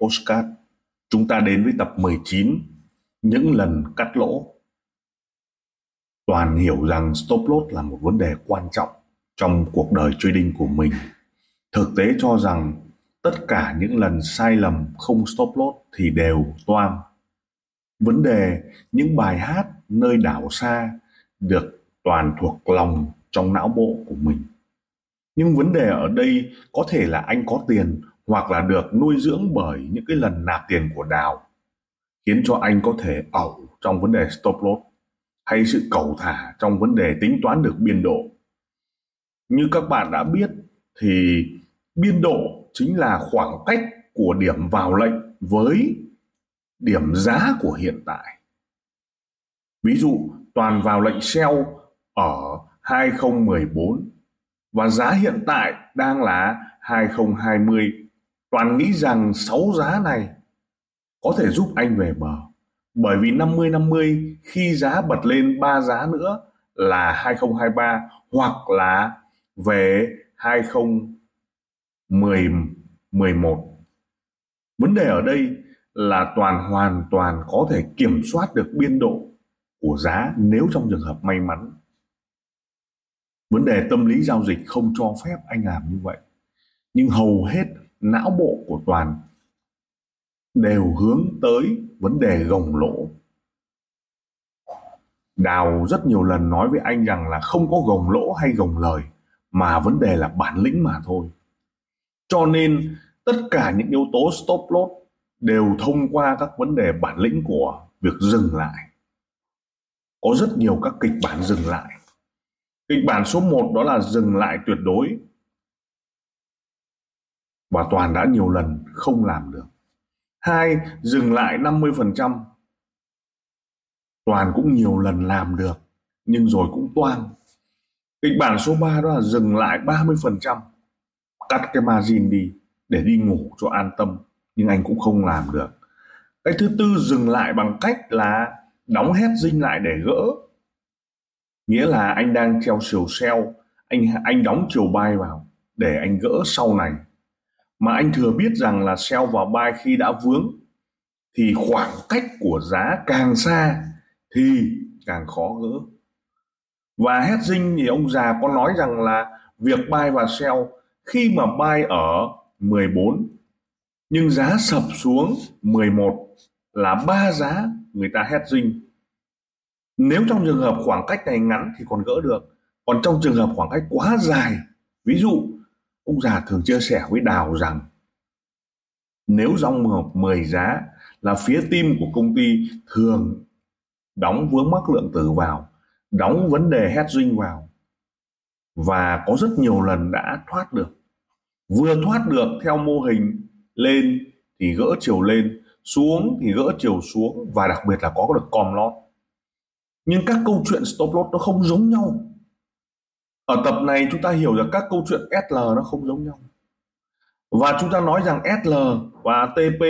Postcard. Chúng ta đến với tập 19 Những lần cắt lỗ. Toàn hiểu rằng stop loss là một vấn đề quan trọng trong cuộc đời trading của mình. Thực tế cho rằng tất cả những lần sai lầm không stop loss thì đều toan. Vấn đề, những bài hát nơi đảo xa được toàn thuộc lòng trong não bộ của mình. Nhưng vấn đề ở đây có thể là anh có tiền hoặc là được nuôi dưỡng bởi những cái lần nạp tiền của Đào, khiến cho anh có thể ẩu trong vấn đề stop loss hay sự cầu thả trong vấn đề tính toán được biên độ. Như các bạn đã biết thì biên độ chính là khoảng cách của điểm vào lệnh với điểm giá của hiện tại. Ví dụ, toàn vào lệnh sell ở 2014 và giá hiện tại đang là 2020 Toàn nghĩ rằng 6 giá này có thể giúp anh về bờ. Bởi vì 50-50 khi giá bật lên 3 giá nữa là 2023 hoặc là về 2011. Vấn đề ở đây là toàn hoàn toàn có thể kiểm soát được biên độ của giá nếu trong trường hợp may mắn. Vấn đề tâm lý giao dịch không cho phép anh làm như vậy. Nhưng hầu hết não bộ của toàn đều hướng tới vấn đề gồng lỗ. Đào rất nhiều lần nói với anh rằng là không có gồng lỗ hay gồng lời, mà vấn đề là bản lĩnh mà thôi. Cho nên, tất cả những yếu tố stop loss đều thông qua các vấn đề bản lĩnh của việc dừng lại. Có rất nhiều các kịch bản dừng lại. Kịch bản số 1 đó là dừng lại tuyệt đối và Toàn đã nhiều lần không làm được. Hai, dừng lại 50%. Toàn cũng nhiều lần làm được, nhưng rồi cũng toan. Kịch bản số 3 đó là dừng lại 30%. Cắt cái margin đi để đi ngủ cho an tâm, nhưng anh cũng không làm được. Cái thứ tư dừng lại bằng cách là đóng hết dinh lại để gỡ. Nghĩa là anh đang treo chiều sell, anh anh đóng chiều buy vào để anh gỡ sau này mà anh thừa biết rằng là sell vào buy khi đã vướng, thì khoảng cách của giá càng xa thì càng khó gỡ. Và hedging thì ông già có nói rằng là việc buy và sell khi mà buy ở 14 nhưng giá sập xuống 11 là ba giá người ta hedging nếu trong trường hợp khoảng cách này ngắn thì còn gỡ được, còn trong trường hợp khoảng cách quá dài, ví dụ ông già thường chia sẻ với Đào rằng nếu dòng hợp 10 giá là phía tim của công ty thường đóng vướng mắc lượng tử vào, đóng vấn đề hedging vào và có rất nhiều lần đã thoát được. Vừa thoát được theo mô hình lên thì gỡ chiều lên, xuống thì gỡ chiều xuống và đặc biệt là có được com lót. Nhưng các câu chuyện stop loss nó không giống nhau ở tập này chúng ta hiểu được các câu chuyện SL nó không giống nhau. Và chúng ta nói rằng SL và TP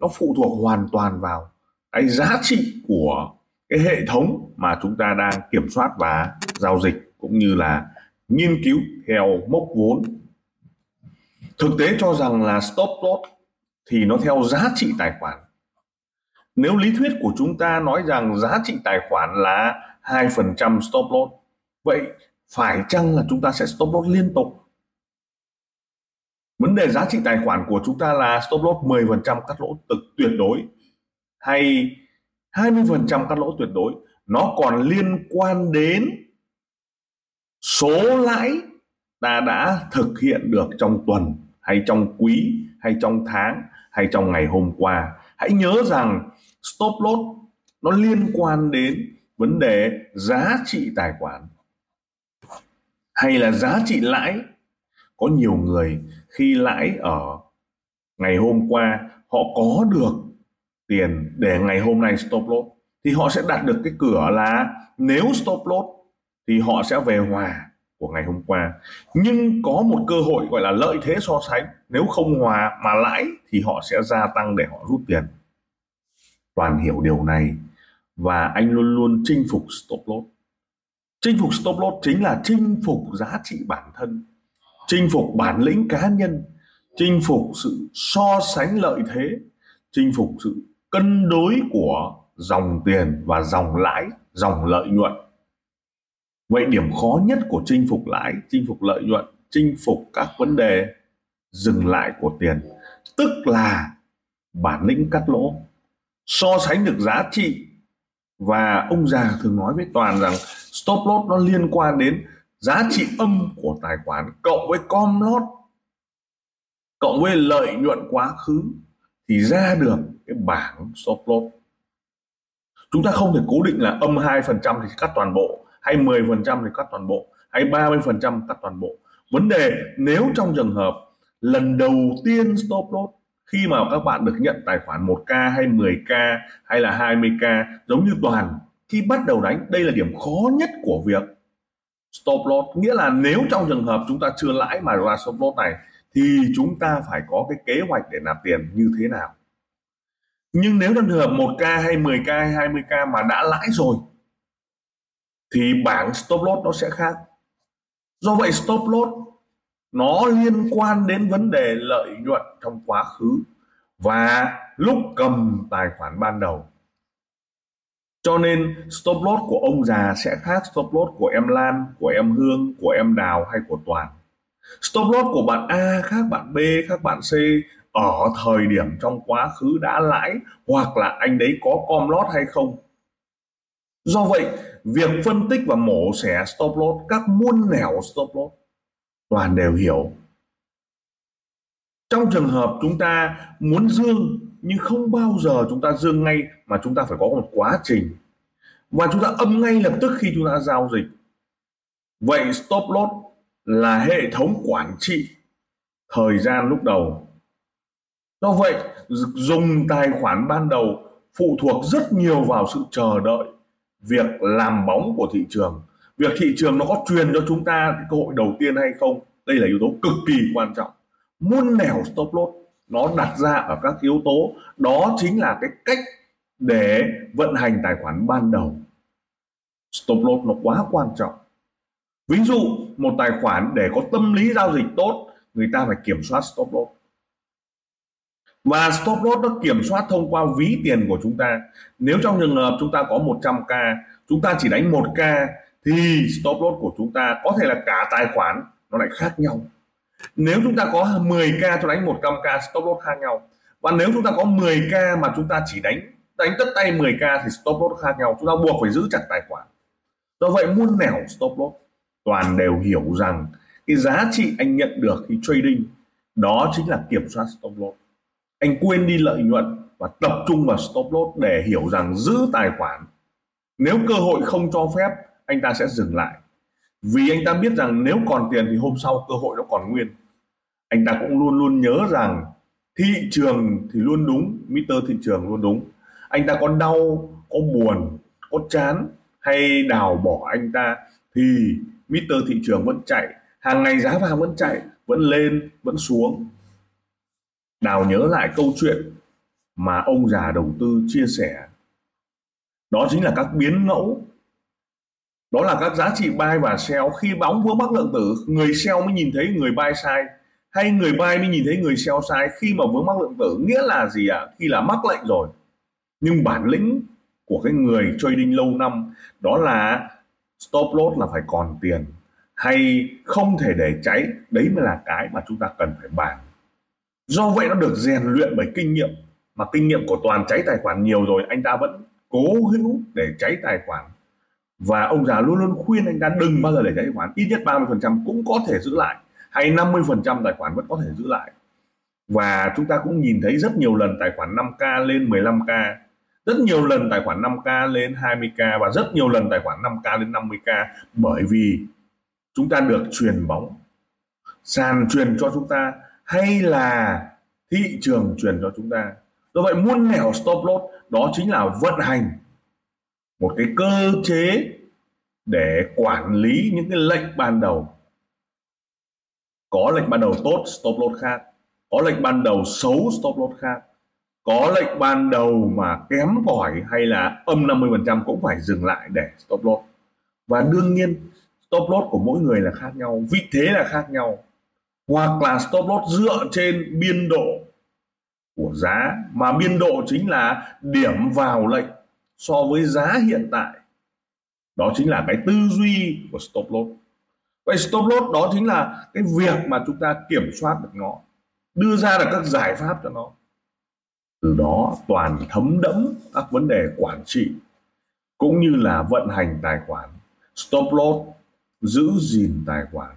nó phụ thuộc hoàn toàn vào cái giá trị của cái hệ thống mà chúng ta đang kiểm soát và giao dịch cũng như là nghiên cứu theo mốc vốn. Thực tế cho rằng là stop loss thì nó theo giá trị tài khoản. Nếu lý thuyết của chúng ta nói rằng giá trị tài khoản là 2% stop loss, vậy phải chăng là chúng ta sẽ stop loss liên tục? Vấn đề giá trị tài khoản của chúng ta là stop loss 10% cắt lỗ thực tuyệt đối hay 20% cắt lỗ tuyệt đối. Nó còn liên quan đến số lãi ta đã thực hiện được trong tuần hay trong quý hay trong tháng hay trong ngày hôm qua. Hãy nhớ rằng stop loss nó liên quan đến vấn đề giá trị tài khoản hay là giá trị lãi? Có nhiều người khi lãi ở ngày hôm qua, họ có được tiền để ngày hôm nay stop loss, thì họ sẽ đặt được cái cửa là nếu stop loss thì họ sẽ về hòa của ngày hôm qua. Nhưng có một cơ hội gọi là lợi thế so sánh, nếu không hòa mà lãi thì họ sẽ gia tăng để họ rút tiền. Toàn hiểu điều này và anh luôn luôn chinh phục stop loss chinh phục stop loss chính là chinh phục giá trị bản thân, chinh phục bản lĩnh cá nhân, chinh phục sự so sánh lợi thế, chinh phục sự cân đối của dòng tiền và dòng lãi, dòng lợi nhuận. Vậy điểm khó nhất của chinh phục lãi, chinh phục lợi nhuận, chinh phục các vấn đề dừng lại của tiền, tức là bản lĩnh cắt lỗ, so sánh được giá trị. Và ông già thường nói với toàn rằng stop loss nó liên quan đến giá trị âm của tài khoản cộng với com loss, cộng với lợi nhuận quá khứ, thì ra được cái bảng stop loss. Chúng ta không thể cố định là âm 2% thì cắt toàn bộ, hay 10% thì cắt toàn bộ, hay 30% cắt toàn bộ. Vấn đề, nếu trong trường hợp lần đầu tiên stop loss, khi mà các bạn được nhận tài khoản 1k hay 10k hay là 20k giống như toàn khi bắt đầu đánh, đây là điểm khó nhất của việc stop loss. Nghĩa là nếu trong trường hợp chúng ta chưa lãi mà ra stop loss này, thì chúng ta phải có cái kế hoạch để nạp tiền như thế nào. Nhưng nếu trong trường hợp 1k hay 10k hay 20k mà đã lãi rồi, thì bảng stop loss nó sẽ khác. Do vậy stop loss nó liên quan đến vấn đề lợi nhuận trong quá khứ và lúc cầm tài khoản ban đầu cho nên stop loss của ông già sẽ khác stop loss của em Lan, của em Hương, của em Đào hay của Toàn. Stop loss của bạn A khác bạn B khác bạn C ở thời điểm trong quá khứ đã lãi hoặc là anh đấy có com lót hay không. Do vậy, việc phân tích và mổ xẻ stop loss các muôn nẻo stop loss toàn đều hiểu. Trong trường hợp chúng ta muốn dương nhưng không bao giờ chúng ta dương ngay mà chúng ta phải có một quá trình. Và chúng ta âm ngay lập tức khi chúng ta giao dịch. Vậy stop loss là hệ thống quản trị thời gian lúc đầu. Do vậy, dùng tài khoản ban đầu phụ thuộc rất nhiều vào sự chờ đợi, việc làm bóng của thị trường. Việc thị trường nó có truyền cho chúng ta cơ hội đầu tiên hay không, đây là yếu tố cực kỳ quan trọng. Muôn nẻo stop loss nó đặt ra ở các yếu tố. Đó chính là cái cách để vận hành tài khoản ban đầu. Stop loss nó quá quan trọng. Ví dụ, một tài khoản để có tâm lý giao dịch tốt, người ta phải kiểm soát stop loss. Và stop loss nó kiểm soát thông qua ví tiền của chúng ta. Nếu trong trường hợp chúng ta có 100k chúng ta chỉ đánh 1k thì stop loss của chúng ta có thể là cả tài khoản nó lại khác nhau nếu chúng ta có 10k cho đánh 100k stop loss khác nhau, và nếu chúng ta có 10k mà chúng ta chỉ đánh đánh tất tay 10k thì stop loss khác nhau, chúng ta buộc phải giữ chặt tài khoản. Do vậy muôn nẻo stop loss, toàn đều hiểu rằng cái giá trị anh nhận được khi trading, đó chính là kiểm soát stop loss. Anh quên đi lợi nhuận và tập trung vào stop loss để hiểu rằng giữ tài khoản. Nếu cơ hội không cho phép, anh ta sẽ dừng lại vì anh ta biết rằng nếu còn tiền thì hôm sau cơ hội nó còn nguyên anh ta cũng luôn luôn nhớ rằng thị trường thì luôn đúng Mr. thị trường luôn đúng anh ta có đau, có buồn, có chán hay đào bỏ anh ta thì Mr. thị trường vẫn chạy hàng ngày giá vàng vẫn chạy, vẫn lên, vẫn xuống đào nhớ lại câu chuyện mà ông già đầu tư chia sẻ đó chính là các biến ngẫu đó là các giá trị buy và sell. Khi bóng vướng mắc lượng tử, người sell mới nhìn thấy người buy sai, hay người buy mới nhìn thấy người sell sai, khi mà vướng mắc lượng tử, nghĩa là gì ạ? À? khi là mắc lệnh rồi. Nhưng bản lĩnh của cái người trading lâu năm, đó là stop loss là phải còn tiền, hay không thể để cháy. Đấy mới là cái mà chúng ta cần phải bàn. Do vậy nó được rèn luyện bởi kinh nghiệm, mà kinh nghiệm của toàn cháy tài khoản nhiều rồi, anh ta vẫn cố hữu để cháy tài khoản và ông già luôn luôn khuyên anh ta đừng bao giờ để tài khoản. Ít nhất 30% cũng có thể giữ lại. Hay 50% tài khoản vẫn có thể giữ lại. Và chúng ta cũng nhìn thấy rất nhiều lần tài khoản 5k lên 15k rất nhiều lần tài khoản 5k lên 20k và rất nhiều lần tài khoản 5k lên 50k bởi vì chúng ta được truyền bóng. Sàn truyền cho chúng ta. Hay là thị trường truyền cho chúng ta. Do vậy muôn nẻo stop loss, đó chính là vận hành một cái cơ chế để quản lý những cái lệnh ban đầu. Có lệnh ban đầu tốt, stop loss khác. Có lệnh ban đầu xấu, stop loss khác. Có lệnh ban đầu mà kém cỏi hay là âm 50% cũng phải dừng lại để stop loss và đương nhiên, stop loss của mỗi người là khác nhau, vị thế là khác nhau. Hoặc là stop loss dựa trên biên độ của giá, mà biên độ chính là điểm vào lệnh so với giá hiện tại. Đó chính là cái tư duy của stop loss. Vậy stop loss đó chính là cái việc mà chúng ta kiểm soát được nó, đưa ra được các giải pháp cho nó. Từ đó toàn thấm đẫm các vấn đề quản trị, cũng như là vận hành tài khoản. Stop loss giữ gìn tài khoản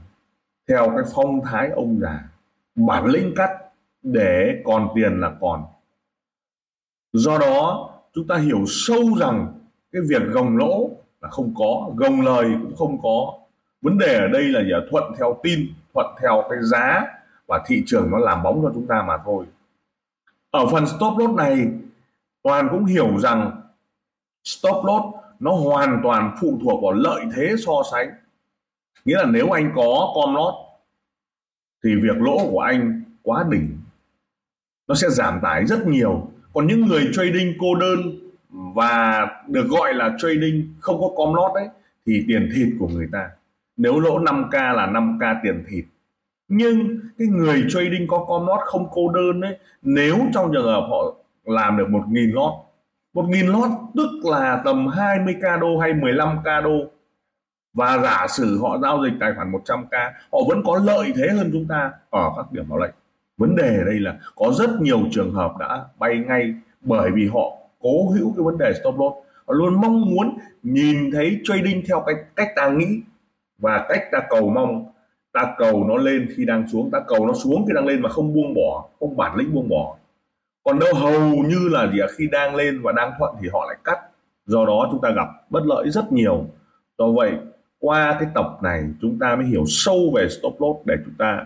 theo cái phong thái ông già, bản lĩnh cắt để còn tiền là còn. Do đó chúng ta hiểu sâu rằng cái việc gồng lỗ là không có, gồng lời cũng không có. Vấn đề ở đây là giờ thuận theo tin, thuận theo cái giá và thị trường nó làm bóng cho chúng ta mà thôi. Ở phần stop loss này, toàn cũng hiểu rằng stop loss nó hoàn toàn phụ thuộc vào lợi thế so sánh. Nghĩa là nếu anh có com lót thì việc lỗ của anh quá đỉnh. Nó sẽ giảm tải rất nhiều còn những người trading cô đơn và được gọi là trading không có com lót đấy thì tiền thịt của người ta. Nếu lỗ 5k là 5k tiền thịt. Nhưng cái người trading có com lót không cô đơn ấy, nếu trong trường hợp họ làm được một nghìn lót một nghìn lót tức là tầm 20k đô hay 15k đô, và giả sử họ giao dịch tài khoản 100k họ vẫn có lợi thế hơn chúng ta ở các điểm bảo lệnh vấn đề ở đây là có rất nhiều trường hợp đã bay ngay bởi vì họ cố hữu cái vấn đề stop loss. Họ luôn mong muốn nhìn thấy trading theo cái cách ta nghĩ và cách ta cầu mong. Ta cầu nó lên khi đang xuống, ta cầu nó xuống khi đang lên mà không buông bỏ, không bản lĩnh buông bỏ. Còn đâu hầu như là gì khi đang lên và đang thuận thì họ lại cắt. Do đó chúng ta gặp bất lợi rất nhiều. Do vậy, qua cái tập này chúng ta mới hiểu sâu về stop loss để chúng ta